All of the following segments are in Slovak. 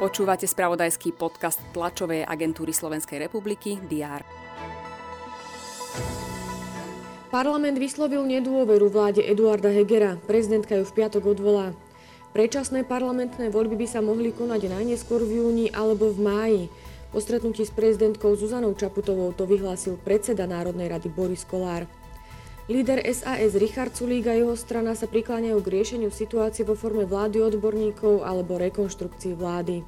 Počúvate spravodajský podcast tlačovej agentúry Slovenskej republiky DR. Parlament vyslovil nedôveru vláde Eduarda Hegera. Prezidentka ju v piatok odvolá. Predčasné parlamentné voľby by sa mohli konať najneskôr v júni alebo v máji. Po stretnutí s prezidentkou Zuzanou Čaputovou to vyhlásil predseda Národnej rady Boris Kolár. Líder SAS Richard Sulík a jeho strana sa prikláňajú k riešeniu situácie vo forme vlády odborníkov alebo rekonštrukcii vlády.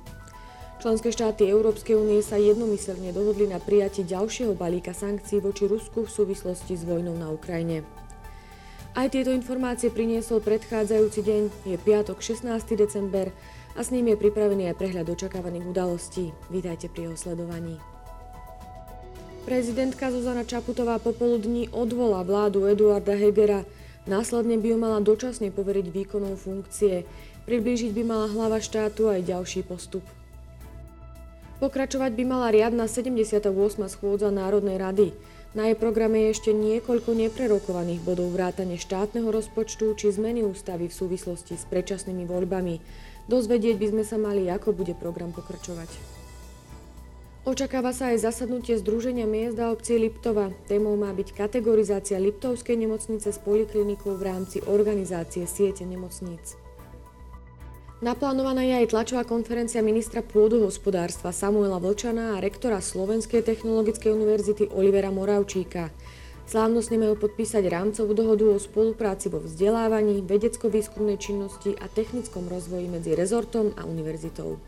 Členské štáty Európskej únie sa jednomyselne dohodli na prijatie ďalšieho balíka sankcií voči Rusku v súvislosti s vojnou na Ukrajine. Aj tieto informácie priniesol predchádzajúci deň, je piatok 16. december a s ním je pripravený aj prehľad očakávaných udalostí. Vítajte pri jeho sledovaní. Prezidentka Zuzana Čaputová popoludní odvolá vládu Eduarda Hegera. Následne by ju mala dočasne poveriť výkonom funkcie. Priblížiť by mala hlava štátu aj ďalší postup. Pokračovať by mala riadna 78. schôdza Národnej rady. Na jej programe je ešte niekoľko neprerokovaných bodov vrátane štátneho rozpočtu či zmeny ústavy v súvislosti s predčasnými voľbami. Dozvedieť by sme sa mali, ako bude program pokračovať. Očakáva sa aj zasadnutie Združenia miest a obcí Liptova. Témou má byť kategorizácia Liptovskej nemocnice s poliklinikou v rámci organizácie siete nemocníc. Naplánovaná je aj tlačová konferencia ministra pôdohospodárstva Samuela Vlčana a rektora Slovenskej technologickej univerzity Olivera Moravčíka. Slávnostne majú podpísať rámcovú dohodu o spolupráci vo vzdelávaní, vedecko-výskumnej činnosti a technickom rozvoji medzi rezortom a univerzitou.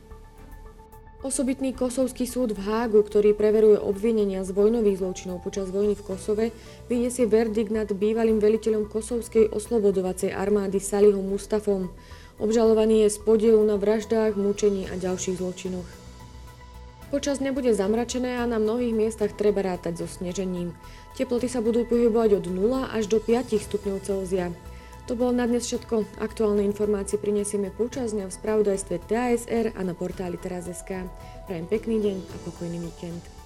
Osobitný kosovský súd v Hágu, ktorý preveruje obvinenia z vojnových zločinov počas vojny v Kosove, vyniesie verdikt nad bývalým veliteľom kosovskej oslobodovacej armády Salihom Mustafom. Obžalovaný je z podielu na vraždách, mučení a ďalších zločinoch. Počas nebude zamračené a na mnohých miestach treba rátať so snežením. Teploty sa budú pohybovať od 0 až do 5 stupňov Celzia. To bolo na dnes všetko. Aktuálne informácie prinesieme počas dňa v spravodajstve TASR a na portáli teraz.sk. Prajem pekný deň a pokojný víkend.